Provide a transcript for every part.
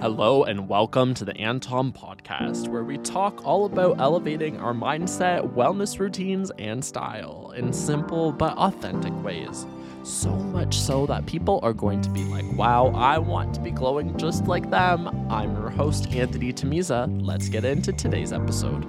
Hello, and welcome to the Antom Podcast, where we talk all about elevating our mindset, wellness routines, and style in simple but authentic ways. So much so that people are going to be like, wow, I want to be glowing just like them. I'm your host, Anthony Tomizza. Let's get into today's episode.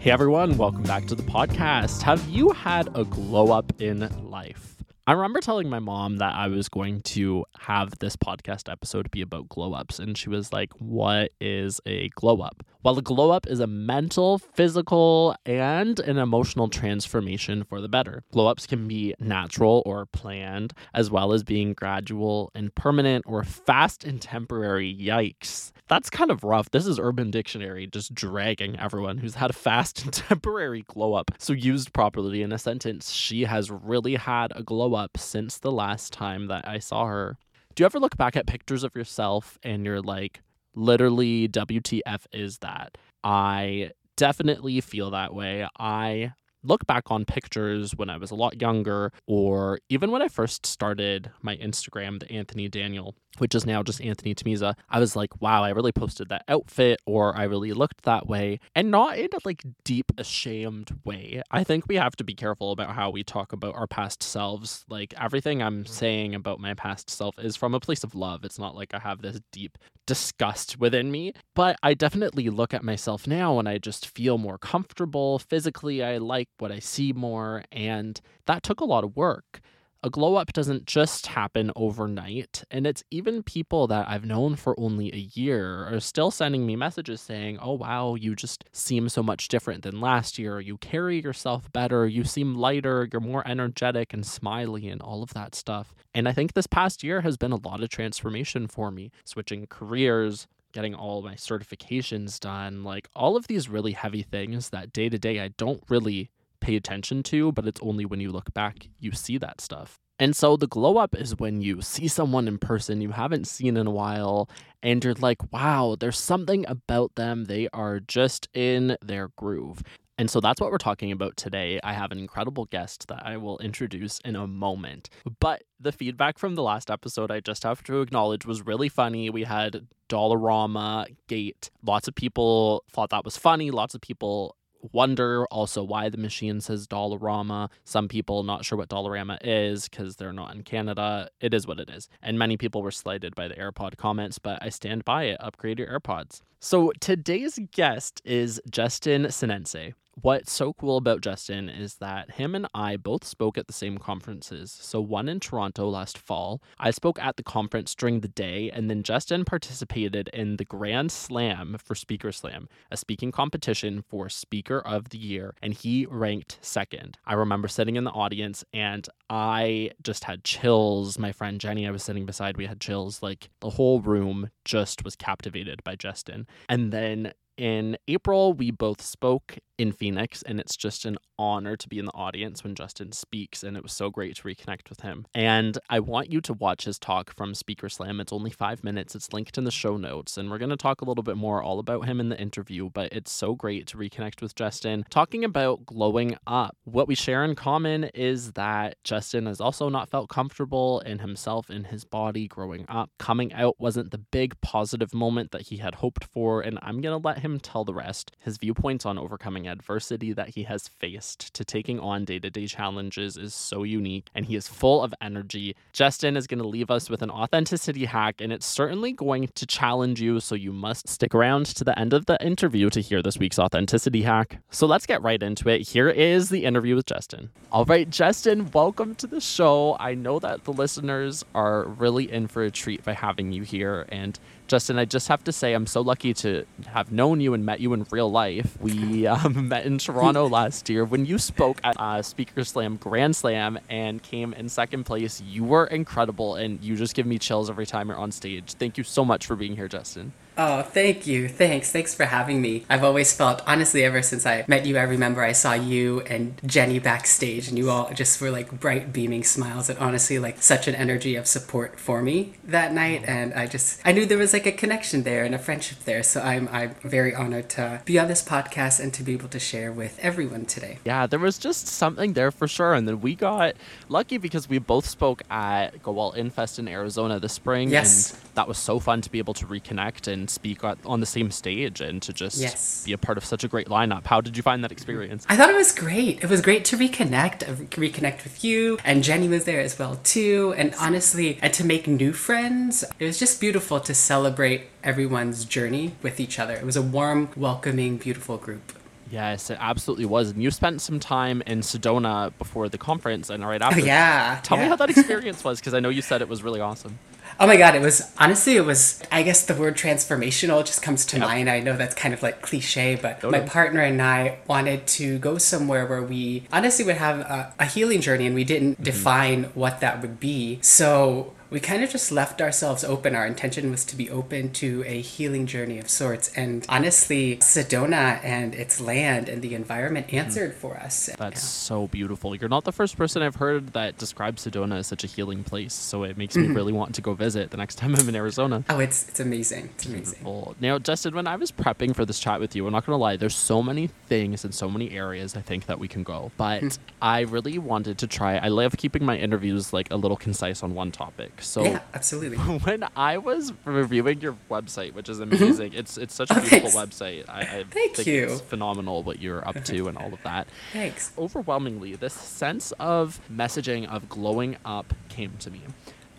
Hey everyone, welcome back to the podcast. Have you had a glow up in life? I remember telling my mom that I was going to have this podcast episode be about glow ups, and she was like, What is a glow up? Well, a glow up is a mental, physical, and an emotional transformation for the better. Glow ups can be natural or planned, as well as being gradual and permanent or fast and temporary. Yikes. That's kind of rough. This is Urban Dictionary just dragging everyone who's had a fast and temporary glow up. So, used properly in a sentence, she has really had a glow up since the last time that I saw her. Do you ever look back at pictures of yourself and you're like, literally WTF is that. I definitely feel that way. I look back on pictures when I was a lot younger, or even when I first started my Instagram, the Anthony Daniel, which is now just Anthony Tomizza, I was like, wow, I really posted that outfit, or I really looked that way, and not in a like deep, ashamed way. I think we have to be careful about how we talk about our past selves. Like everything I'm mm-hmm. saying about my past self is from a place of love. It's not like I have this deep disgust within me, but I definitely look at myself now and I just feel more comfortable. Physically, I like what I see more, and that took a lot of work a glow up doesn't just happen overnight. And it's even people that I've known for only a year are still sending me messages saying, oh, wow, you just seem so much different than last year. You carry yourself better. You seem lighter. You're more energetic and smiley and all of that stuff. And I think this past year has been a lot of transformation for me, switching careers, getting all my certifications done, like all of these really heavy things that day to day I don't really pay attention to, but it's only when you look back you see that stuff. And so the glow up is when you see someone in person you haven't seen in a while and you're like, wow, there's something about them. They are just in their groove. And so that's what we're talking about today. I have an incredible guest that I will introduce in a moment. But the feedback from the last episode, I just have to acknowledge, was really funny. We had Dollarama Gate. Lots of people thought that was funny. Lots of people wonder also why the machine says Dollarama. Some people not sure what Dollarama is because they're not in Canada. It is what it is. And many people were slighted by the AirPod comments, but I stand by it. Upgrade your AirPods. So today's guest is Justin Senense what's so cool about Justin is that him and I both spoke at the same conferences. So, one in Toronto last fall. I spoke at the conference during the day, and then Justin participated in the Grand Slam for Speaker Slam, a speaking competition for Speaker of the Year, and he ranked second. I remember sitting in the audience and I just had chills. My friend Jenny, I was sitting beside, we had chills. Like the whole room just was captivated by Justin. And then in April, we both spoke in Phoenix, and it's just an honor to be in the audience when Justin speaks, and it was so great to reconnect with him. And I want you to watch his talk from Speaker Slam. It's only five minutes, it's linked in the show notes, and we're going to talk a little bit more all about him in the interview, but it's so great to reconnect with Justin. Talking about glowing up, what we share in common is that Justin has also not felt comfortable in himself, in his body growing up. Coming out wasn't the big positive moment that he had hoped for, and I'm going to let him tell the rest. His viewpoints on overcoming adversity that he has faced to taking on day to day challenges is so unique and he is full of energy. Justin is going to leave us with an authenticity hack and it's certainly going to challenge you, so you must stick around to the end of the interview to hear this week's authenticity hack. So let's get right into it. Here is the interview with Justin. All right, Justin, welcome to the show. I know that the listeners are really in for a treat by having you here and Justin, I just have to say I'm so lucky to have known you and met you in real life. We um, met in Toronto last year when you spoke at uh, Speaker Slam Grand Slam and came in second place. You were incredible, and you just give me chills every time you're on stage. Thank you so much for being here, Justin. Oh, thank you. Thanks. Thanks for having me. I've always felt, honestly, ever since I met you, I remember I saw you and Jenny backstage, and you all just were like bright, beaming smiles, and honestly, like such an energy of support for me that night. Mm-hmm. And I just, I knew there was like a connection there and a friendship there. So I'm, I'm very honored to be on this podcast and to be able to share with everyone today. Yeah, there was just something there for sure. And then we got lucky because we both spoke at Go Well Infest in Arizona this spring. Yes. And that was so fun to be able to reconnect and speak on the same stage and to just yes. be a part of such a great lineup. How did you find that experience? I thought it was great. It was great to reconnect, uh, reconnect with you, and Jenny was there as well too. And honestly, and to make new friends, it was just beautiful to celebrate everyone's journey with each other. It was a warm, welcoming, beautiful group. Yes, it absolutely was. And you spent some time in Sedona before the conference and right after. Oh, yeah. Tell yeah. me how that experience was because I know you said it was really awesome. Oh my god, it was honestly it was I guess the word transformational just comes to yep. mind. I know that's kind of like cliche, but my partner and I wanted to go somewhere where we honestly would have a, a healing journey and we didn't mm-hmm. define what that would be. So we kind of just left ourselves open. Our intention was to be open to a healing journey of sorts. And honestly, Sedona and its land and the environment mm-hmm. answered mm. for us. That's yeah. so beautiful. You're not the first person I've heard that describes Sedona as such a healing place. So it makes me mm-hmm. really want to go visit the next time I'm in Arizona. Oh, it's it's amazing. It's amazing. Now, Justin, when I was prepping for this chat with you, I'm not going to lie, there's so many things and so many areas I think that we can go. But mm. I really wanted to try, I love keeping my interviews like a little concise on one topic. So yeah, absolutely. When I was reviewing your website, which is mm-hmm. amazing, it's it's such a oh, beautiful thanks. website. I, I Thank think you. it's phenomenal what you're up to and all of that. Thanks. Overwhelmingly, this sense of messaging of glowing up came to me.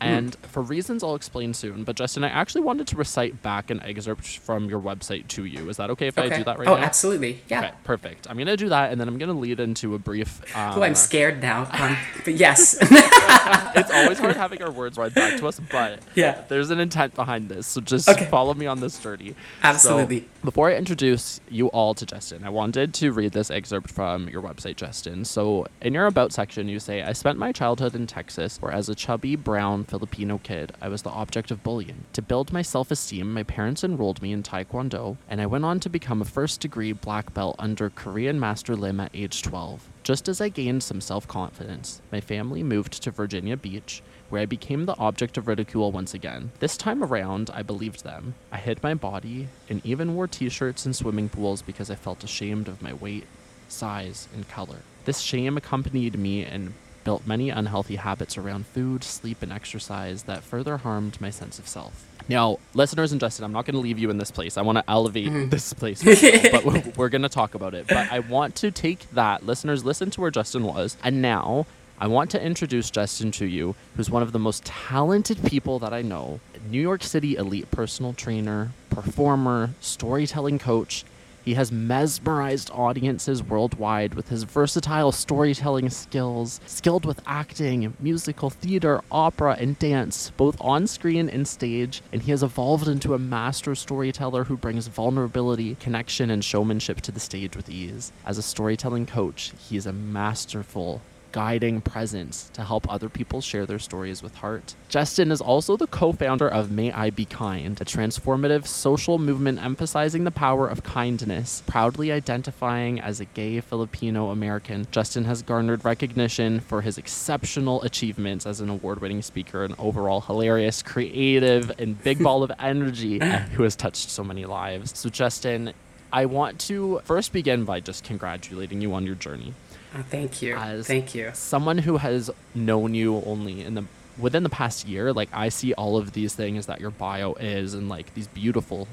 And mm. for reasons I'll explain soon, but Justin, I actually wanted to recite back an excerpt from your website to you. Is that okay if okay. I do that right oh, now? Oh, absolutely. Yeah. Okay, perfect. I'm going to do that, and then I'm going to lead into a brief. Um, oh, I'm scared now. Um, but yes. it's always hard having our words read back to us, but yeah. there's an intent behind this. So just okay. follow me on this journey. Absolutely. So, before I introduce you all to Justin, I wanted to read this excerpt from your website, Justin. So in your About section, you say, I spent my childhood in Texas, where as a chubby, brown Filipino kid, I was the object of bullying. To build my self esteem, my parents enrolled me in Taekwondo, and I went on to become a first degree black belt under Korean Master Lim at age 12. Just as I gained some self confidence, my family moved to Virginia Beach, where I became the object of ridicule once again. This time around, I believed them. I hid my body and even wore t shirts in swimming pools because I felt ashamed of my weight, size, and color. This shame accompanied me and built many unhealthy habits around food, sleep, and exercise that further harmed my sense of self. Now, listeners and Justin, I'm not going to leave you in this place. I want to elevate mm-hmm. this place, but we're, we're going to talk about it. But I want to take that. Listeners, listen to where Justin was. And now I want to introduce Justin to you, who's one of the most talented people that I know. New York City elite personal trainer, performer, storytelling coach, he has mesmerized audiences worldwide with his versatile storytelling skills, skilled with acting, musical theater, opera, and dance, both on screen and stage, and he has evolved into a master storyteller who brings vulnerability, connection, and showmanship to the stage with ease. As a storytelling coach, he is a masterful guiding presence to help other people share their stories with heart. Justin is also the co founder of May I Be Kind, a transformative social movement emphasizing the power of kindness. Proudly identifying as a gay Filipino American, Justin has garnered recognition for his exceptional achievements as an award winning speaker and overall hilarious, creative, and big ball of energy who has touched so many lives. So, Justin, I want to first begin by just congratulating you on your journey. Oh, thank you. As thank you. Someone who has known you only in the within the past year, like I see all of these things that your bio is and like these beautiful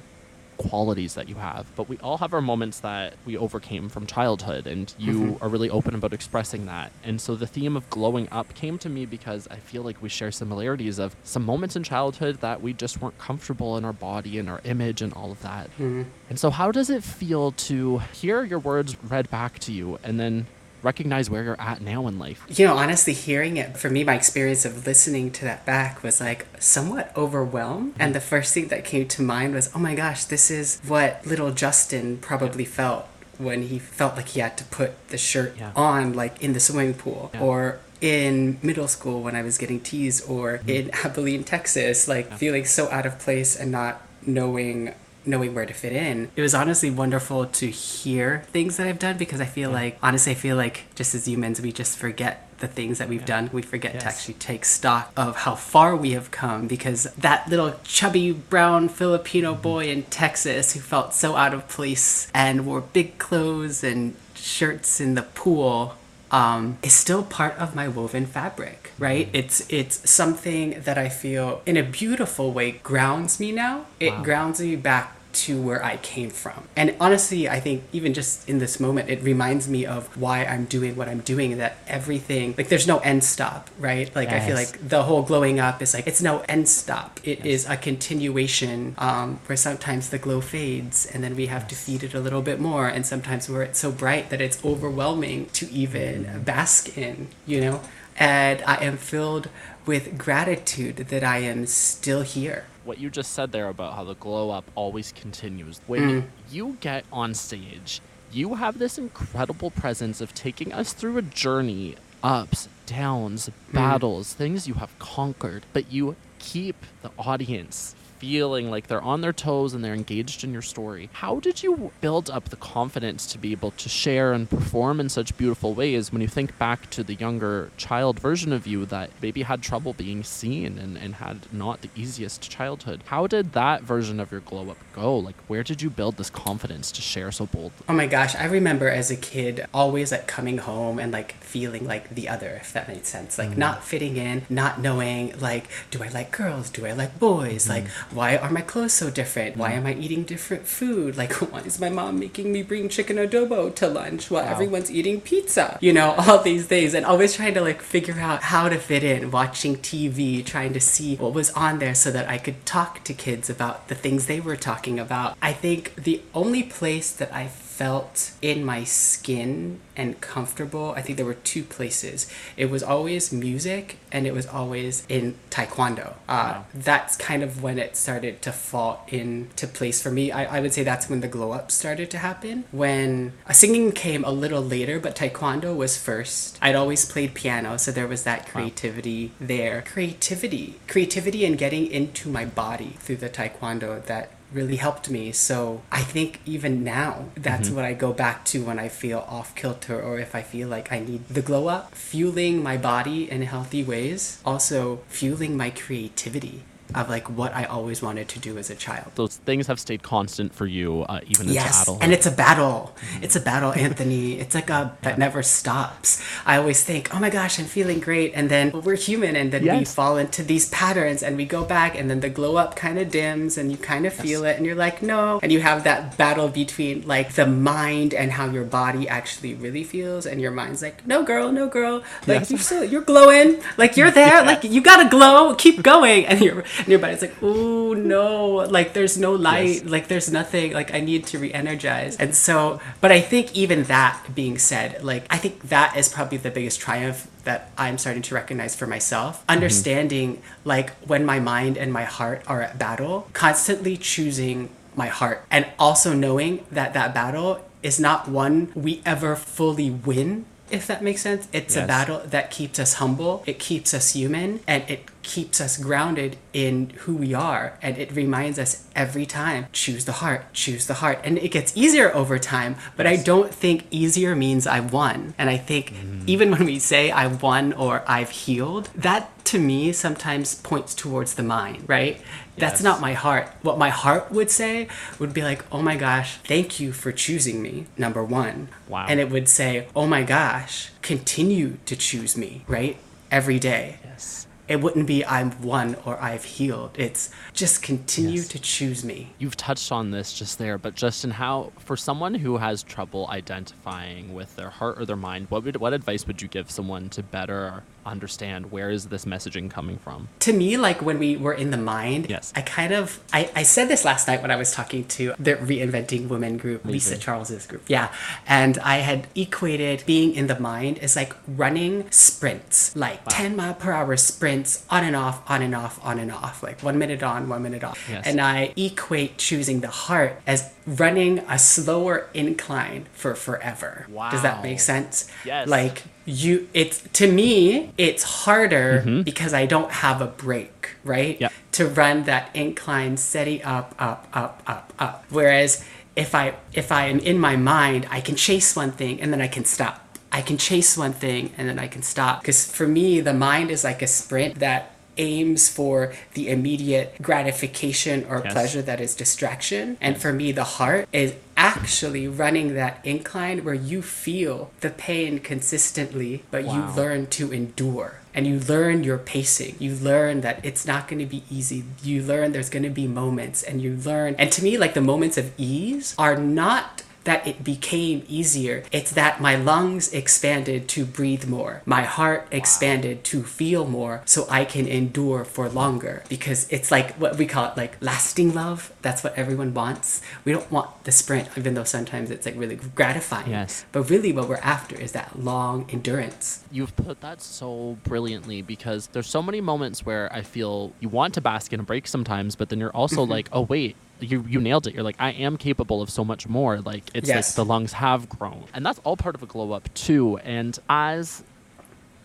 qualities that you have. But we all have our moments that we overcame from childhood, and you mm-hmm. are really open about expressing that. And so the theme of glowing up came to me because I feel like we share similarities of some moments in childhood that we just weren't comfortable in our body and our image and all of that. Mm-hmm. And so, how does it feel to hear your words read back to you and then recognize where you're at now in life. You know, honestly, hearing it for me, my experience of listening to that back was like somewhat overwhelmed. And the first thing that came to mind was, oh my gosh, this is what little Justin probably yeah. felt when he felt like he had to put the shirt yeah. on, like in the swimming pool yeah. or in middle school when I was getting teased or mm-hmm. in Abilene, Texas, like feeling so out of place and not knowing knowing where to fit in. It was honestly wonderful to hear things that I've done because I feel like, honestly, I feel like just as humans, we just forget the things that we've done. We forget Yes. to actually take stock of how far we have come because that little chubby brown Filipino boy in Texas who felt so out of place and wore big clothes and shirts in the pool um, is still part of my woven fabric, right? It's it's something that I feel in a beautiful way grounds me now. It Wow. grounds me back to where I came from. And honestly, I think even just in this moment, it reminds me of why I'm doing what I'm doing. That everything, like, there's no end stop, right? Like, I feel like the whole glowing up is like, it's no end stop. It is a continuation um, where sometimes the glow fades and then we have to feed it a little bit more. And sometimes where it's so bright that it's overwhelming to even bask in, you know? And I am filled with gratitude that I am still here. What you just said there about how the glow up always continues. When mm. you get on stage, you have this incredible presence of taking us through a journey ups, downs, mm. battles, things you have conquered, but you keep the audience feeling like they're on their toes and they're engaged in your story. How did you build up the confidence to be able to share and perform in such beautiful ways when you think back to the younger child version of you that maybe had trouble being seen and, and had not the easiest childhood? How did that version of your glow up go? Like, where did you build this confidence to share so boldly? Oh my gosh, I remember as a kid always like coming home and like feeling like the other, if that makes sense. Like mm. not fitting in, not knowing like, do I like girls? Do I like boys? Mm-hmm. Like, why are my clothes so different? Why mm. am I eating different food? Like, why is my mom making me bring chicken adobo to lunch while Wow. everyone's eating pizza? You know, all these things. And always trying to like figure out how to fit in, watching TV, trying to see what was on there so that I could talk to kids about the things they were talking about. I think the only place that I felt in my skin and comfortable, I think there were two places. It was always music and it was always in taekwondo. Uh, Wow. That's kind of when it started to fall into place for me. I, I would say that's when the glow up started to happen. When uh, singing came a little later, but taekwondo was first. I'd always played piano, so there was that creativity there. Creativity. Creativity and getting into my body through the taekwondo that really helped me. So I think even now, that's mm-hmm. what I go back to when I feel off kilter or if I feel like I need the glow up. Fueling my body in healthy ways, also fueling my creativity of like what I always wanted to do as a child. Those things have stayed constant for you, uh, even into Yes, adulthood. and it's a battle. It's a battle, Anthony. It's like a that never stops. I always think, oh my gosh, I'm feeling great, and then we're human, and then we fall into these patterns, and we go back, and then the glow up kind of dims, and you kind of feel it, and you're like, no, and you have that battle between like the mind and how your body actually really feels, and your mind's like, no, girl, no, girl, like Yes. you're still you're glowing, like you're there, like you gotta glow, keep going, and your and your body's like, oh no, like there's no light, Yes. like there's nothing. Like i need to re-energize. And so but i think even that being said like i think that is probably the biggest triumph that i'm starting to recognize for myself. Mm-hmm. Understanding like when my mind and my heart are at battle constantly choosing my heart. And also knowing that that battle is not one we ever fully win if that makes sense. It's a battle that keeps us humble. It keeps us human. And it keeps us grounded in who we are and it reminds us every time choose the heart choose the heart. And it gets easier over time but i don't think easier means i won. And i think mm. even when we say i won or i've healed that to me sometimes points towards the mind right? That's Yes. not my heart. What my heart would say would be like oh my gosh thank you for choosing me number one. Wow. and it would say oh my gosh continue to choose me right? Every day. Yes. It wouldn't be I've won or I've healed. It's just continue Yes. to choose me. You've touched on this just there, but Justin, how, for someone who has trouble identifying with their heart or their mind, what would, what advice would you give someone to better understand where is this messaging coming from? To me, like when we were in the mind, Yes. I kind of I, I said this last night when I was talking to the Reinventing Women group, Lisa Amazing. Charles's group. Yeah. And I had equated being in the mind as like running sprints, like 10 mile per hour sprints sprints on and off, on and off, on and off, like one minute on, one minute off. Yes. And I equate choosing the heart as running a slower incline for forever. wow. Does that make sense? Yes. Like you it's to me it's harder Mm-hmm. because I don't have a break, right? Yep. To run that incline steady up, up, up, up, up. Whereas if I if I am in my mind, I can chase one thing and then I can stop. I can chase one thing and then I can stop. Because for me, the mind is like a sprint that aims for the immediate gratification or Yes. pleasure that is distraction. And for me, the heart is actually running that incline where you feel the pain consistently, but you learn to endure. And you learn your pacing. You learn that it's not going to be easy. You learn there's going to be moments. And you learn. And to me, like the moments of ease are not that it became easier. It's that my lungs expanded to breathe more. My heart expanded to feel more so I can endure for longer because it's like what we call it like lasting love. That's what everyone wants. We don't want the sprint even though sometimes it's like really gratifying. Yes. But really what we're after is that long endurance. You've put that so brilliantly because there's so many moments where I feel you want to bask in a break sometimes, but then you're also Mm-hmm. like, oh wait, you you nailed it. You're like, I am capable of so much more. Like it's Yes. like the lungs have grown, and that's all part of a glow up too. And as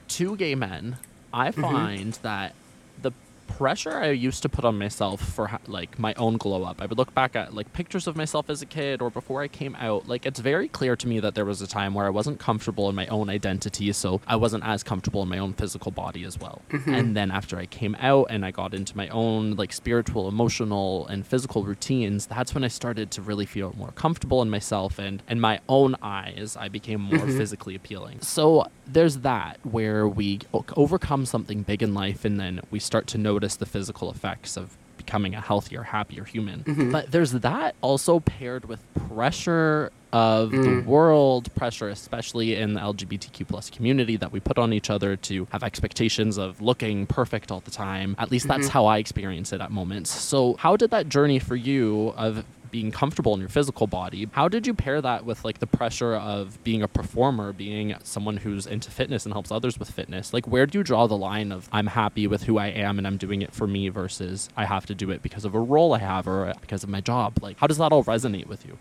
two gay men, I Mm-hmm. find that the pressure I used to put on myself for like my own glow up. I would look back at like pictures of myself as a kid or before I came out. Like it's very clear to me that there was a time where I wasn't comfortable in my own identity, so I wasn't as comfortable in my own physical body as well. Mm-hmm. And then after I came out and I got into my own like spiritual, emotional, and physical routines, that's when I started to really feel more comfortable in myself and in my own eyes, I became more mm-hmm. physically appealing. So there's that where we o- overcome something big in life and then we start to notice the physical effects of becoming a healthier, happier human. Mm-hmm. But there's that also paired with pressure of the mm. world, pressure especially in the LGBTQ plus community that we put on each other to have expectations of looking perfect all the time. At least that's mm-hmm. how I experience it at moments. So how did that journey for you of being comfortable in your physical body. How did you pair that with like the pressure of being a performer, being someone who's into fitness and helps others with fitness? Like where do you draw the line of I'm happy with who I am and I'm doing it for me versus I have to do it because of a role I have or because of my job? Like how does that all resonate with you?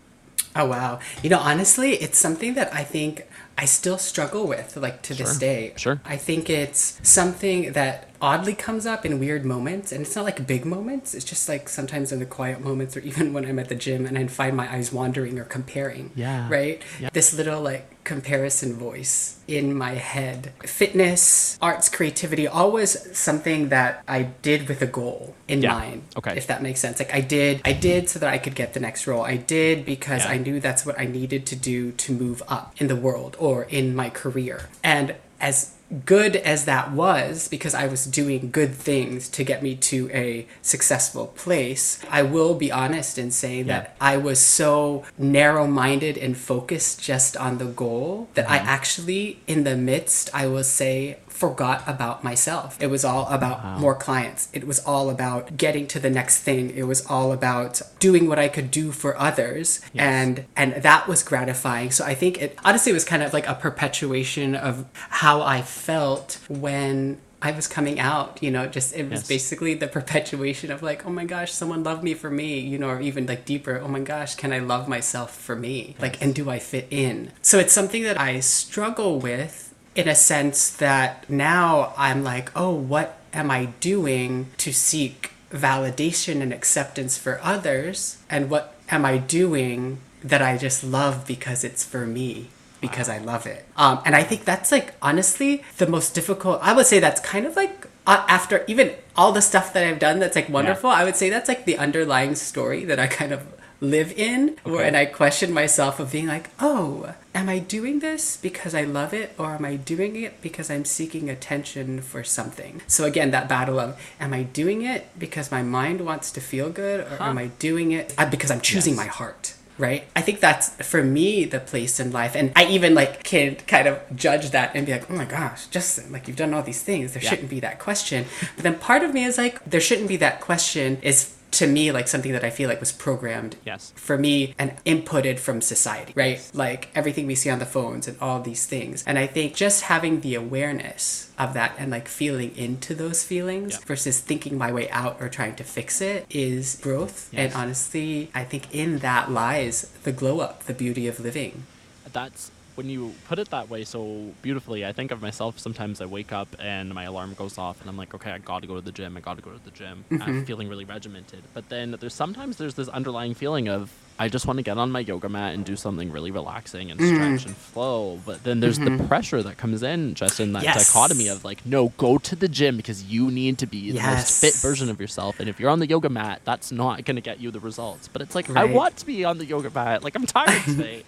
Oh wow. You know, honestly, it's something that I think I still struggle with like to this day. Sure. I think it's something that oddly comes up in weird moments and it's not like big moments. It's just like sometimes in the quiet moments or even when I'm at the gym and I find my eyes wandering or comparing. Yeah. Right? Yeah. This little like comparison voice in my head. Fitness, arts, creativity, always something that I did with a goal in Yeah. mind. Okay. If that makes sense. Like I did I did so that I could get the next role. I did because Yeah. I knew that's what I needed to do to move up in the world or in my career. And as good as that was, because I was doing good things to get me to a successful place, I will be honest in saying Yeah. that I was so narrow minded and focused just on the goal that Mm-hmm. I actually, in the midst, I will say, forgot about myself. It was all about more clients. It was all about getting to the next thing. It was all about doing what I could do for others. Yes. And and that was gratifying. So I think it honestly was kind of like a perpetuation of how I felt when I was coming out, you know, just it was Yes. basically the perpetuation of like, oh my gosh, someone loved me for me, you know, or even like deeper, oh my gosh, can I love myself for me? Like, and do I fit in? So it's something that I struggle with in a sense that now I'm like, oh, what am I doing to seek validation and acceptance for others? And what am I doing that I just love because it's for me? Because I love it. Um, and I think that's like, honestly, the most difficult. I would say that's kind of like, uh, after even all the stuff that I've done that's like wonderful, I would say that's like the underlying story that I kind of live in where and I question myself of being like, oh, am I doing this because I love it or am I doing it because I'm seeking attention for something? So again, that battle of am I doing it because my mind wants to feel good or am I doing it uh, because I'm choosing Yes. my heart? Right? I think that's for me the place in life. And I even like can kind of judge that and be like, oh my gosh, Justin, like you've done all these things. There Yeah. shouldn't be that question. But then part of me is like, there shouldn't be that question is to me like something that I feel like was programmed Yes. for me and inputted from society, right? Like everything we see on the phones and all these things. And I think just having the awareness of that and like feeling into those feelings Yeah. versus thinking my way out or trying to fix it is growth. And honestly, I think in that lies the glow up, the beauty of living. That's when you put it that way so beautifully. I think of myself sometimes I wake up and my alarm goes off and I'm like, okay, I got to go to the gym. I got to go to the gym. I'm mm-hmm. feeling really regimented. But then there's sometimes there's this underlying feeling of I just want to get on my yoga mat and do something really relaxing and mm-hmm. stretch and flow. But then there's the mm-hmm. pressure that comes in just in that Yes. dichotomy of like, no, go to the gym because you need to be the most fit version of yourself. And if you're on the yoga mat, that's not going to get you the results. But it's like, I want to be on the yoga mat. Like, I'm tired today.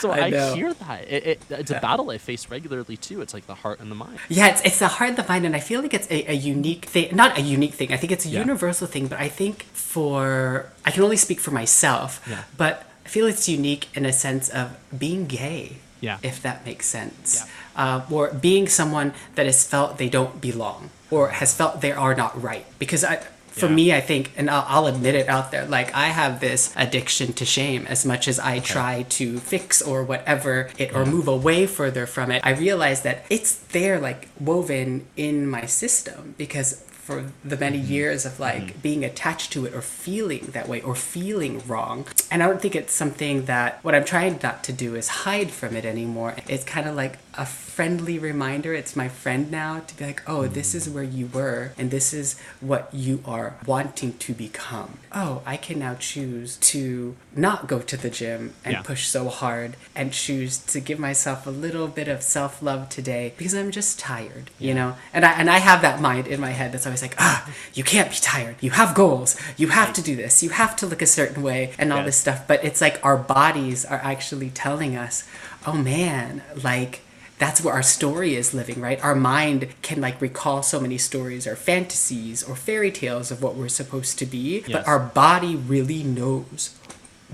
So I I, hear that. It, it, it's a battle I face regularly too. It's like the heart and the mind. Yeah, it's, it's the heart and the mind, and I feel like it's a, a unique thing. Not a unique thing. I think it's a Yeah. universal thing, but I think for I can only speak for myself. Yeah. But I feel it's unique in a sense of being gay. Yeah. If that makes sense. Uh, or being someone that has felt they don't belong, or has felt they are not right. Because I. For Yeah. me, I think, and I'll, I'll admit it out there, like I have this addiction to shame as much as I try to fix or whatever it or move away further from it. I realize that it's there, like woven in my system because for the many mm-hmm. years of like mm-hmm. being attached to it or feeling that way or feeling wrong. And I don't think it's something that what I'm trying not to do is hide from it anymore. It's kind of like a friendly reminder. It's my friend now to be like, oh, this is where you were and this is what you are wanting to become. Oh, I can now choose to not go to the gym and Yeah. push so hard and choose to give myself a little bit of self-love today because I'm just tired, you know? And I and I have that mind in my head that's always like, ah, you can't be tired. You have goals. You have to do this. You have to look a certain way and all Yes. this stuff. But it's like our bodies are actually telling us, oh man, like that's where our story is living, right? Our mind can like recall so many stories or fantasies or fairy tales of what we're supposed to be, but our body really knows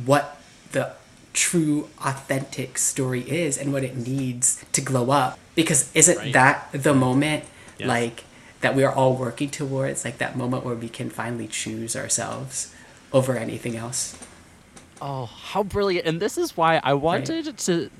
what the true authentic story is and what it needs to glow up because isn't Right. that the moment Yes. like that we are all working towards like that moment where we can finally choose ourselves over anything else Oh, how brilliant. And this is why I wanted to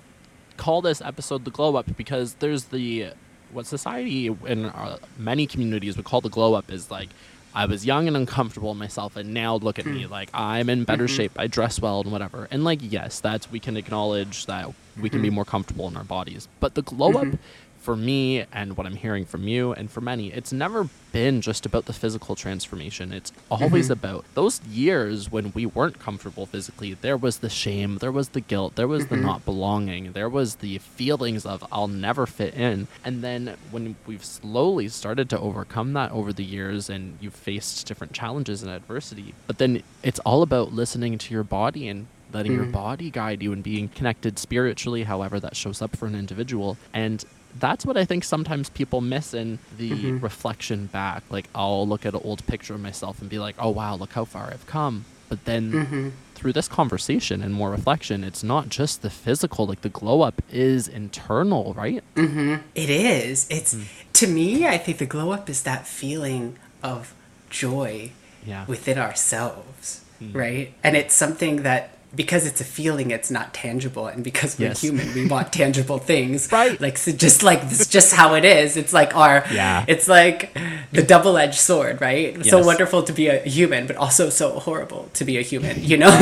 call this episode the glow up because there's the what society in uh, many communities would call the glow up is like I was young and uncomfortable in myself and now look at me hmm. like I'm in better mm-hmm. shape I dress well and whatever. And like yes that's we can acknowledge that we can be hmm. more comfortable in our bodies. But the glow up mm-hmm. For me and what I'm hearing from you and for many, it's never been just about the physical transformation. It's always mm-hmm. about those years when we weren't comfortable physically. There was the shame, there was the guilt, there was the mm-hmm. not belonging, there was the feelings of I'll never fit in. And then when we've slowly started to overcome that over the years and you've faced different challenges and adversity, but then it's all about listening to your body and letting your mm-hmm. body guide you and being connected spiritually, however that shows up for an individual. And that's what I think sometimes people miss in the reflection back. Like, I'll look at an old picture of myself and be like, oh, wow, look how far I've come. But then through this conversation and more reflection, it's not just the physical, like, the glow up is internal, right? It is. It's Hmm. to me. I think the glow up is that feeling of joy Yeah. within ourselves, Hmm. right? And it's something that because it's a feeling, it's not tangible, and because we're Yes. human, we want tangible things, Right. Like so just like it's just how it is. It's like our Yeah. It's like the double-edged sword, right? So wonderful to be a human, but also so horrible to be a human. You know,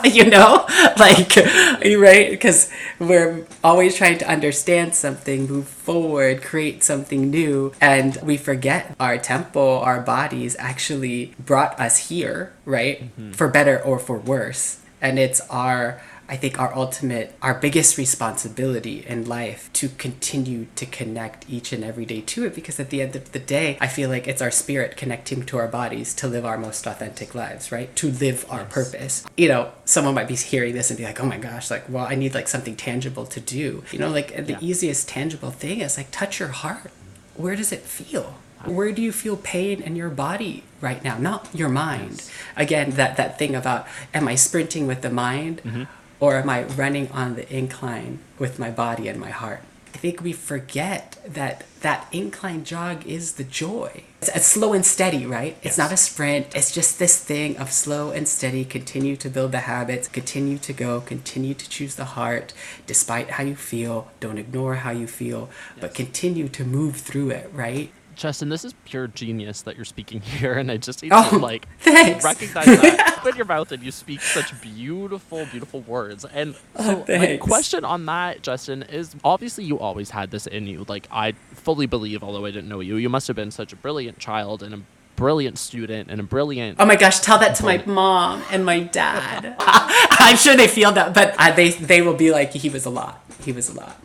you know, like right? Because we're always trying to understand something, move forward, create something new, and we forget our temple, our bodies actually brought us here, right? Mm-hmm. For better or for worse. And it's our I think our ultimate, our biggest responsibility in life to continue to connect each and every day to it because at the end of the day, I feel like it's our spirit connecting to our bodies to live our most authentic lives, right? To live our purpose. You know, someone might be hearing this and be like, oh my gosh, like, well, I need like something tangible to do. You know, like the Yeah. easiest tangible thing is like touch your heart. Where does it feel? Where do you feel pain in your body right now? Not your mind. Again, that, that thing about am I sprinting with the mind mm-hmm. or am I running on the incline with my body and my heart? I think we forget that that incline jog is the joy. It's, it's slow and steady, right? It's Yes. not a sprint. It's just this thing of slow and steady, continue to build the habits, continue to go, continue to choose the heart, despite how you feel. Don't ignore how you feel, but continue to move through it, right? Justin, this is pure genius that you're speaking here, and I just need Oh, to like thanks. recognize that. Open your mouth and you speak such beautiful, beautiful words. And so, my Oh, thanks. question on that, Justin, is obviously you always had this in you. Like I fully believe, although I didn't know you, you must have been such a brilliant child and a brilliant student and a brilliant. Oh my gosh, tell that to my mom and my dad. I'm sure they feel that, but uh, they they will be like, he was a lot. He was a lot.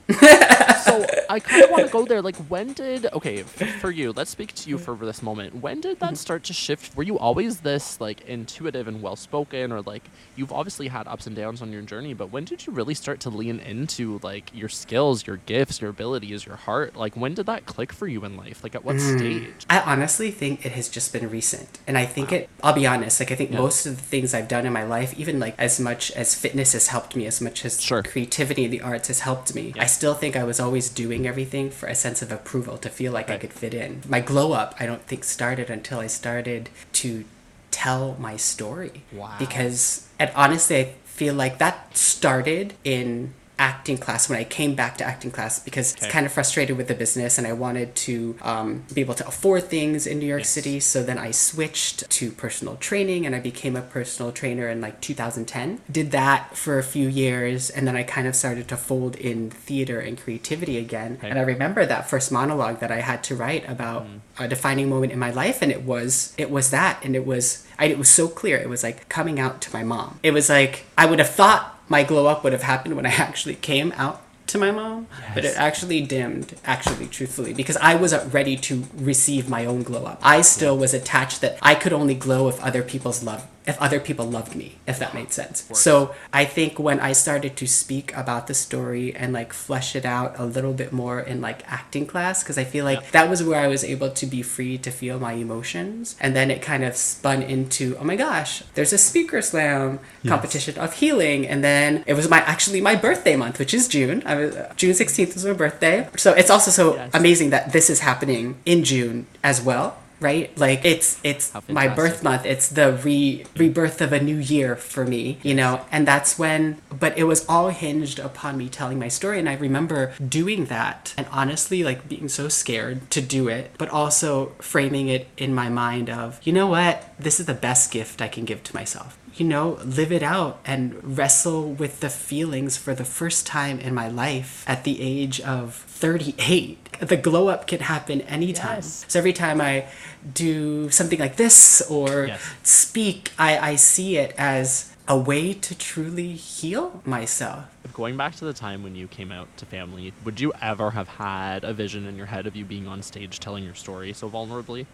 So I kind of want to go there. Like, when did okay for you? Let's speak to you for this moment. When did Mm-hmm. that start to shift? Were you always this like intuitive and well spoken, or like you've obviously had ups and downs on your journey? But when did you really start to lean into like your skills, your gifts, your abilities, your heart? Like, when did that click for you in life? Like, at what Mm. stage? I honestly think it has just been recent. And I think it, I'll be honest, like I think Yeah. most of the things I've done in my life, even like as much as fitness has helped me, as much as Sure. creativity and the arts has helped me, Yeah. I still think I was always doing everything for a sense of approval, to feel like I could fit in. My glow up, I don't think started until I started to tell my story. Wow. Because, and honestly, I feel like that started in acting class when I came back to acting class because Okay. it's kind of frustrated with the business and I wanted to um, be able to afford things in New York Yes. City. So then I switched to personal training and I became a personal trainer in like 2010. Did that for a few years and then I kind of started to fold in theater and creativity again. Okay. And I remember that first monologue that I had to write about a defining moment in my life and it was it was that and it was I, it was so clear it was like coming out to my mom it was like i would have thought my glow up would have happened when i actually came out to my mom but it actually dimmed actually truthfully because i wasn't uh, ready to receive my own glow up. I still was attached that i could only glow if other people's love if other people loved me if that made sense. So i think when i started to speak about the story and like flesh it out a little bit more in like acting class because i feel like Yeah. that was where i was able to be free to feel my emotions. And then it kind of spun into oh my gosh there's a speaker slam competition of healing. And then it was my actually my birthday month which is june. I was uh, june 16th was my birthday. So it's also so Yes. amazing that this is happening in june as well right? Like it's it's my birth month. It's the re rebirth of a new year for me you know? And that's when but it was all hinged upon me telling my story. And i remember doing that and honestly like being so scared to do it but also framing it in my mind of you know what? This is the best gift i can give to myself you know, live it out and wrestle with the feelings for the first time in my life at the age of 38. The glow up can happen anytime. Yes. So every time I do something like this or Yes. speak, I, I see it as a way to truly heal myself. Going back to the time when you came out to family, would you ever have had a vision in your head of you being on stage telling your story so vulnerably?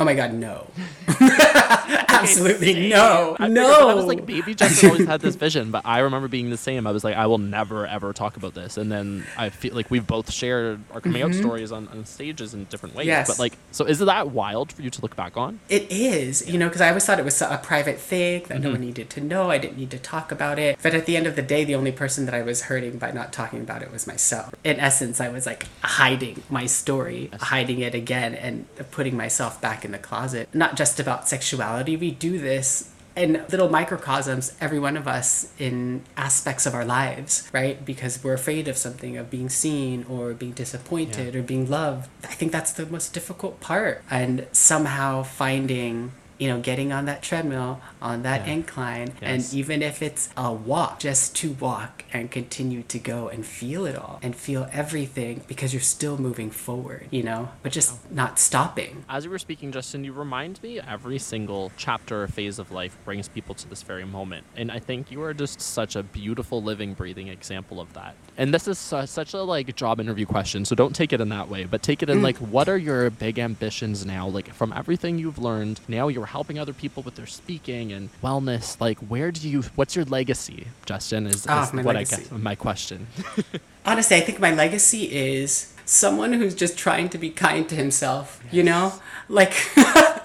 Oh my god, no. Absolutely no. I no. I was like, maybe Justin always had this vision, but I remember being the same. I was like, I will never ever talk about this. And then I feel like we've both shared our coming out stories on, on stages in different ways. Mm-hmm. Yes. But like, so is that wild for you to look back on? It is, you know, because I always thought it was a private thing that no Mm-hmm. one needed to know. I didn't need to talk about it. But at the end of the day, the only person that I was hurting by not talking about it was myself. In essence, I was like hiding my story, hiding it again, and putting myself back in the closet. Not just about sexuality. We do this in little microcosms, every one of us in aspects of our lives, right? Because we're afraid of something, of being seen or being disappointed Yeah. or being loved. I think that's the most difficult part. And somehow finding, you know, getting on that treadmill, on that Yeah. incline, Yes. and even if it's a walk, just to walk and continue to go and feel it all and feel everything because you're still moving forward, you know, but just not stopping. As you were speaking, Justin, you remind me every single chapter or phase of life brings people to this very moment. And I think you are just such a beautiful, living, breathing example of that. And this is su- such a like job interview question, so don't take it in that way, but take it in mm. like, what are your big ambitions now? Like from everything you've learned, now you're helping other people with their speaking and wellness. Like, where do you? What's your legacy, Justin? Is, Ah, is what legacy. I guess my question. Honestly, I think my legacy is someone who's just trying to be kind to himself, yes. you know? Like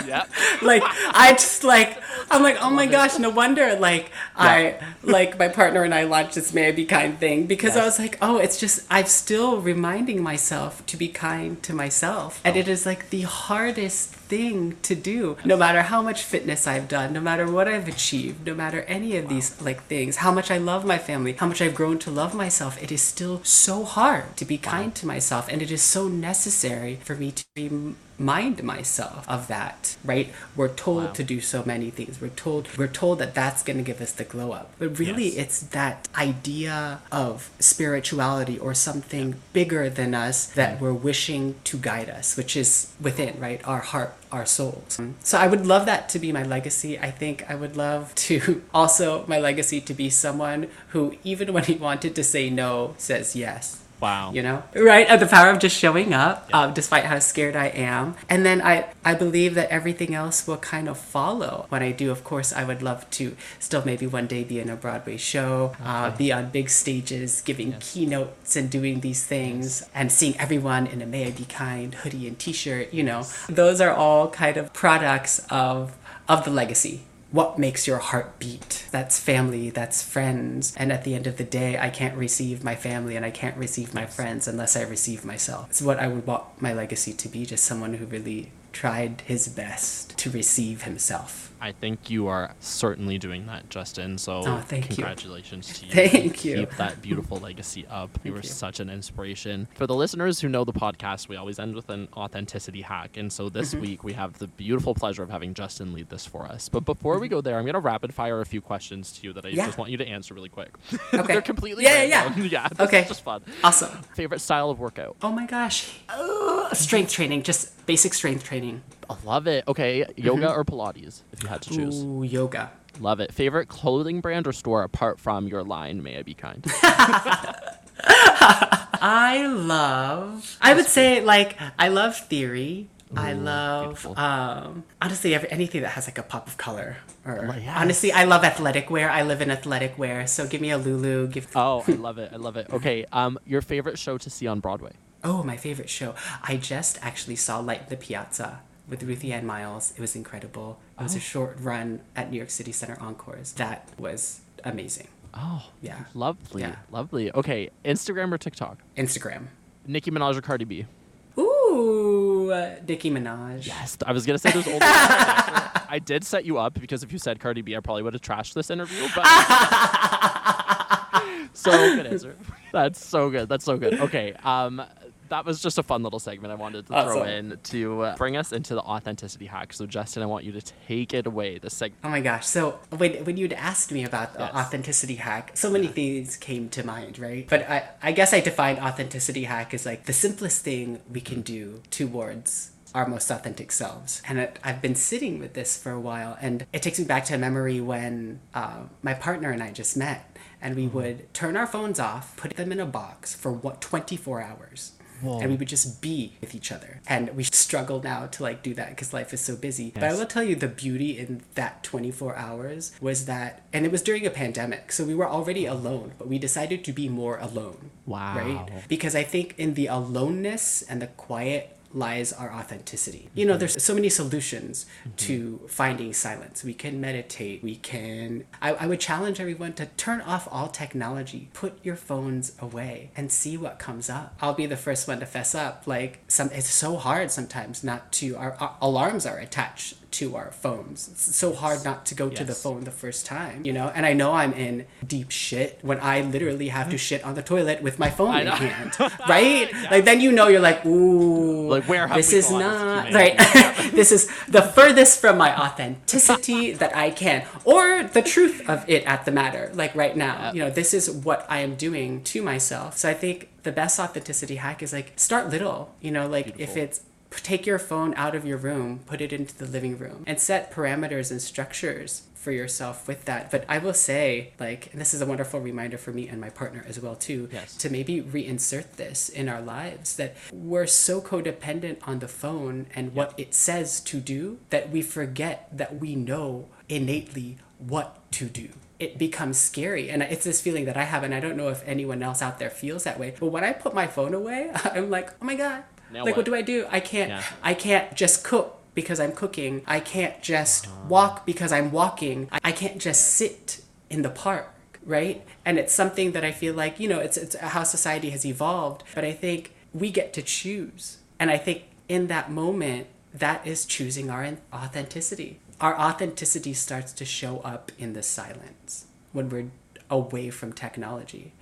yeah. like I just like I'm like, oh my gosh, no wonder like yeah. I like my partner and I launched this May I Be Kind thing because yes. I was like, oh, it's just I'm still reminding myself to be kind to myself. Oh. And it is like the hardest thing to do. No matter how much fitness i've done no matter what i've achieved no matter any of these like things how much i love my family how much i've grown to love myself it is still so hard to be kind to myself. And it is so necessary for me to remind myself of that right we're told wow. to do so many things we're told we're told that that's going to give us the glow up but really yes. it's that idea of spirituality or something bigger than us that mm. we're wishing to guide us which is within right our heart our souls. So I would love that to be my legacy. I think I would love to also my legacy to be someone who even when he wanted to say no says yes. Wow. You know? Right? The power of just showing up, yeah. uh, despite how scared I am. And then I, I believe that everything else will kind of follow. When I do, of course, I would love to still maybe one day be in a Broadway show, uh, okay. uh, be on big stages, giving yes. keynotes and doing these things, yes. and seeing everyone in a May I Be Kind hoodie and t shirt. You know, those are all kind of products of, of the legacy what makes your heart beat. That's family, that's friends. And at the end of the day, I can't receive my family and I can't receive my friends unless I receive myself. It's what I would want my legacy to be just someone who really tried his best to receive himself. I think you are certainly doing that, Justin. So oh, congratulations you. to you. Thank you. Keep that beautiful legacy up. you were you. such an inspiration. For the listeners who know the podcast, we always end with an authenticity hack. And so this mm-hmm. week we have the beautiful pleasure of having Justin lead this for us. But before mm-hmm. we go there, I'm going to rapid fire a few questions to you that I yeah. just want you to answer really quick. Okay. They're completely yeah, yeah, yeah. yeah. Okay. just fun. Awesome. Favorite style of workout? Oh my gosh. Uh, strength training, just basic strength training. I love it. Okay, yoga mm-hmm. or Pilates, if you had to choose. Ooh, yoga. Love it. Favorite clothing brand or store apart from your line? May I be kind? I love. I would say like I love theory. Ooh, I love um, honestly anything that has like a pop of color. Or oh, yes. honestly, I love athletic wear. I live in athletic wear, so give me a Lulu. Give. oh, I love it. I love it. Okay, um, your favorite show to see on Broadway? Oh, my favorite show. I just actually saw Light the Piazza with Ruthie Ann Miles. It was incredible. It was oh. a short run at New York City Center Encores. That was amazing. Oh, yeah. Lovely. Yeah. Lovely. Okay, Instagram or TikTok? Instagram. Nicki Minaj or Cardi B? Ooh, Nicki Minaj. Yes, I was gonna say there's older. I did set you up because if you said Cardi B, I probably would have trashed this interview. But so good answer. That's so good. That's so good. Okay. Um, that was just a fun little segment I wanted to awesome. throw in to uh, bring us into the authenticity hack. So, Justin, I want you to take it away. The segment. Oh my gosh! So when when you'd asked me about the yes. authenticity hack, so many yeah. things came to mind, right? But I I guess I defined authenticity hack as like the simplest thing we can do towards our most authentic selves. And it, I've been sitting with this for a while, and it takes me back to a memory when uh, my partner and I just met, and we mm-hmm. would turn our phones off, put them in a box for what 24 hours Whoa. and we would just be with each other. And we struggle now to like do that because life is so busy. Yes. But I will tell you the beauty in that 24 hours was that, and it was during a pandemic, so we were already alone, but we decided to be more alone. Wow. Right? Because I think in the aloneness and the quiet lies our authenticity. You know, there's so many solutions mm-hmm. to finding silence. We can meditate. We can. I, I would challenge everyone to turn off all technology, put your phones away, and see what comes up. I'll be the first one to fess up. Like, some, it's so hard sometimes not to. Our, our alarms are attached to our phones. It's so hard not to go yes. to the phone the first time, you know? And I know I'm in deep shit when I literally have to shit on the toilet with my phone in hand, right? yeah. Like then you know you're like, ooh, like where this is not right. this is the furthest from my authenticity that I can, or the truth of it at the matter. Like right now, yep. you know, this is what I am doing to myself. So I think the best authenticity hack is like start little. You know, like Beautiful. if it's take your phone out of your room, put it into the living room, and set parameters and structures for yourself with that. But I will say, like, and this is a wonderful reminder for me and my partner as well too, yes. to maybe reinsert this in our lives that we're so codependent on the phone and what it says to do that we forget that we know innately what to do it becomes scary. And it's this feeling that I have, and I don't know if anyone else out there feels that way. But when I put my phone away, I'm like, oh my God. Now like what? what? do I do? I can't yeah. I can't just cook because I'm cooking. I can't just uh-huh. walk because I'm walking. I can't just sit in the park, right? And it's something that I feel like, you know, it's it's how society has evolved, but I think we get to choose. And I think in that moment that is choosing our authenticity our authenticity starts to show up in the silence when we're away from technology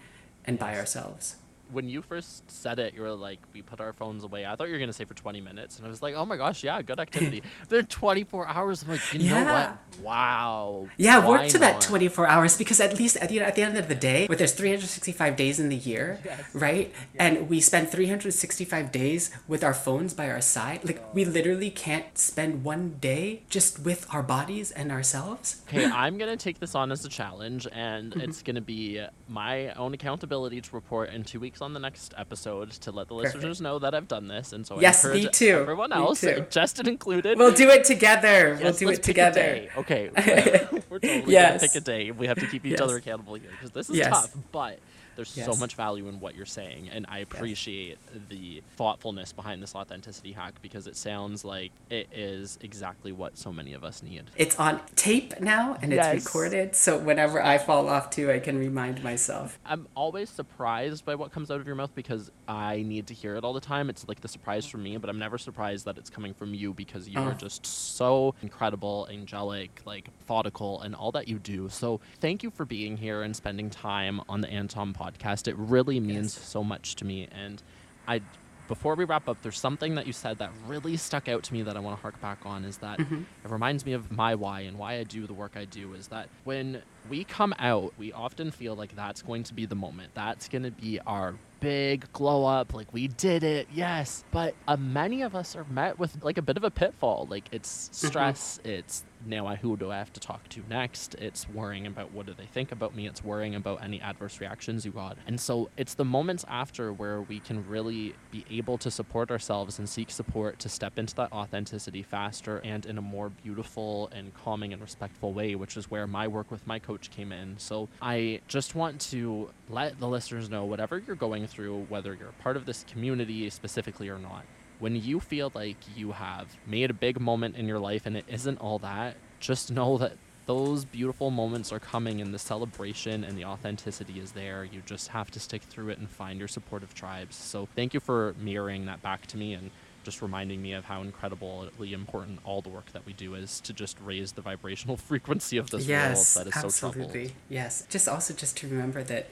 and by ourselves when you first said it, you were like, "We put our phones away." I thought you were gonna say for twenty minutes, and I was like, "Oh my gosh, yeah, good activity." They're twenty four hours. I'm like, you yeah. know what? Wow. Yeah, work to that twenty four hours because at least at the at the end of the day, but there's three hundred sixty five days in the year, yes. right? Yes. And we spend three hundred sixty five days with our phones by our side. Like we literally can't spend one day just with our bodies and ourselves. Okay, I'm gonna take this on as a challenge, and mm-hmm. it's gonna be my own accountability to report in two weeks weeks on the next episode to let the listeners Perfect. know that I've done this, and so yes, I me too. Everyone else, Justin included. We'll do it together. Yes, we'll do it together. Okay, we're totally yes. gonna pick a day. We have to keep each yes. other accountable here because this is tough, but there's yes. so much value in what you're saying, and I appreciate yes. the thoughtfulness behind this authenticity hack because it sounds like it is exactly what so many of us need. It's on tape now and yes. it's recorded, so whenever I fall off too, I can remind myself. I'm always surprised by what comes out of your mouth because I need to hear it all the time. It's like the surprise for me, but I'm never surprised that it's coming from you because you oh. are just so incredible, angelic, like methodical, and all that you do. So thank you for being here and spending time on the Antom podcast podcast. It really means yes. so much to me. And I, before we wrap up, there's something that you said that really stuck out to me that I want to hark back on. Is that mm-hmm. it reminds me of my why and why I do the work I do. Is that when we come out, we often feel like that's going to be the moment. That's going to be our big glow up. Like we did it, yes. But uh, many of us are met with like a bit of a pitfall. Like it's mm-hmm. stress. it's now I, who do I have to talk to next? It's worrying about what do they think about me. It's worrying about any adverse reactions you got. And so it's the moments after where we can really be able to support ourselves and seek support to step into that authenticity faster and in a more beautiful and calming and respectful way, which is where my work with my coach came in. So I just want to let the listeners know whatever you're going through, whether you're part of this community specifically or not, when you feel like you have made a big moment in your life and it isn't all that, just know that those beautiful moments are coming and the celebration and the authenticity is there. You just have to stick through it and find your supportive tribes. So thank you for mirroring that back to me and just reminding me of how incredibly important all the work that we do is to just raise the vibrational frequency of this yes, world that is absolutely. so troubled. Yes, just also just to remember that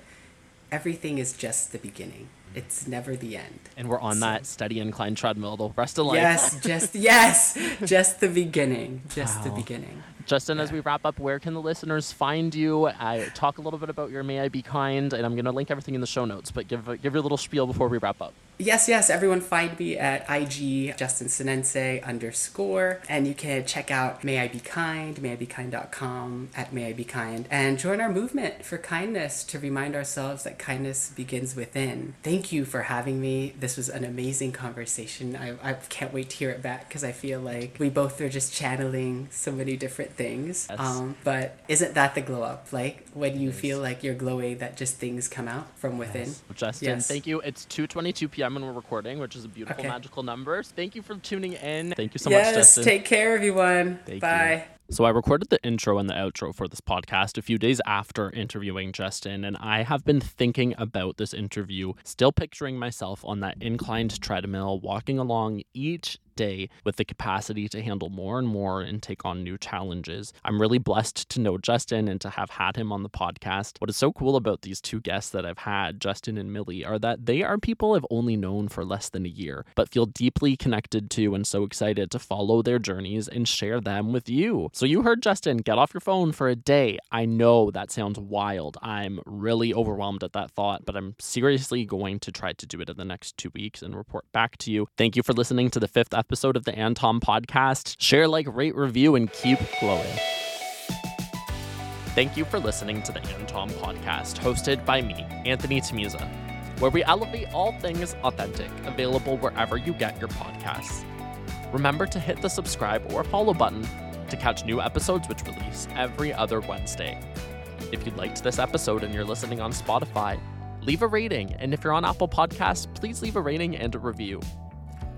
everything is just the beginning. It's never the end. And we're on so, that steady incline treadmill the rest of life. Yes, just yes, just the beginning, just wow. the beginning. Justin, yeah. as we wrap up, where can the listeners find you? I talk a little bit about your May I Be Kind, and I'm going to link everything in the show notes. But give give your little spiel before we wrap up. Yes, yes. Everyone find me at IG Justin Senense underscore, and you can check out May I Be Kind, mayibekind.com at May I Be Kind, and join our movement for kindness to remind ourselves that kindness begins within. Thank you for having me. This was an amazing conversation. I, I can't wait to hear it back because I feel like we both are just channeling so many different things. Yes. Um, but isn't that the glow up? Like when you yes. feel like you're glowing, that just things come out from within. Yes. Justin, yes. thank you. It's 2:22 p.m. when we're recording, which is a beautiful okay. magical number. Thank you for tuning in. Thank you so yes, much, Justin. Take care, everyone. Thank Bye. You. So, I recorded the intro and the outro for this podcast a few days after interviewing Justin, and I have been thinking about this interview, still picturing myself on that inclined treadmill, walking along each day with the capacity to handle more and more and take on new challenges. I'm really blessed to know Justin and to have had him on the podcast. What is so cool about these two guests that I've had, Justin and Millie, are that they are people I've only known for less than a year, but feel deeply connected to and so excited to follow their journeys and share them with you. So you heard Justin, get off your phone for a day. I know that sounds wild. I'm really overwhelmed at that thought, but I'm seriously going to try to do it in the next two weeks and report back to you. Thank you for listening to the fifth episode of the Antom podcast. Share, like, rate, review, and keep glowing. Thank you for listening to the Antom podcast, hosted by me, Anthony Tomizza, where we elevate all things authentic, available wherever you get your podcasts. Remember to hit the subscribe or follow button to catch new episodes which release every other Wednesday. If you liked this episode and you're listening on Spotify, leave a rating, and if you're on Apple Podcasts, please leave a rating and a review.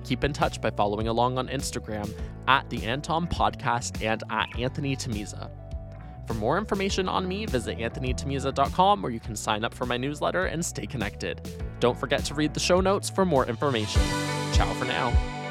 Keep in touch by following along on Instagram at the Antom Podcast and at Anthony Tomizza. For more information on me, visit anthonytomizza.com where you can sign up for my newsletter and stay connected. Don't forget to read the show notes for more information. Ciao for now.